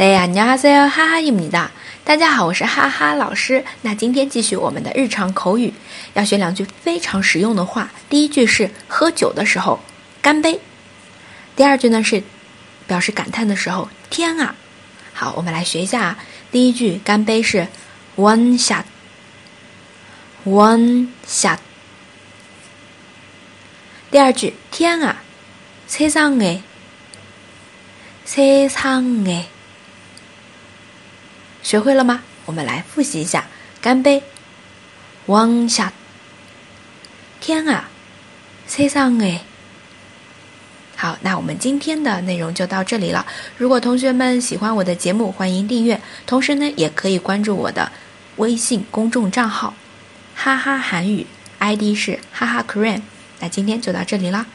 네 안녕하세요 하하입니다. 大家好，我是哈哈老师。那今天继续我们的日常口语，要学两句非常实用的话。第一句是喝酒的时候干杯，第二句呢是表示感叹的时候天啊！好，我们来学一下啊。第一句干杯是 one shot，one shot。第二句天啊，세상 에， 세상 에。 学会了吗？我们来复习一下，干杯，one shot。天啊，세상 에。 好，那我们今天的内容就到这里了。如果同学们喜欢我的节目，欢迎订阅，同时呢，也可以关注我的微信公众账号“哈哈韩语 ”，ID 是哈哈 Korean。那今天就到这里啦。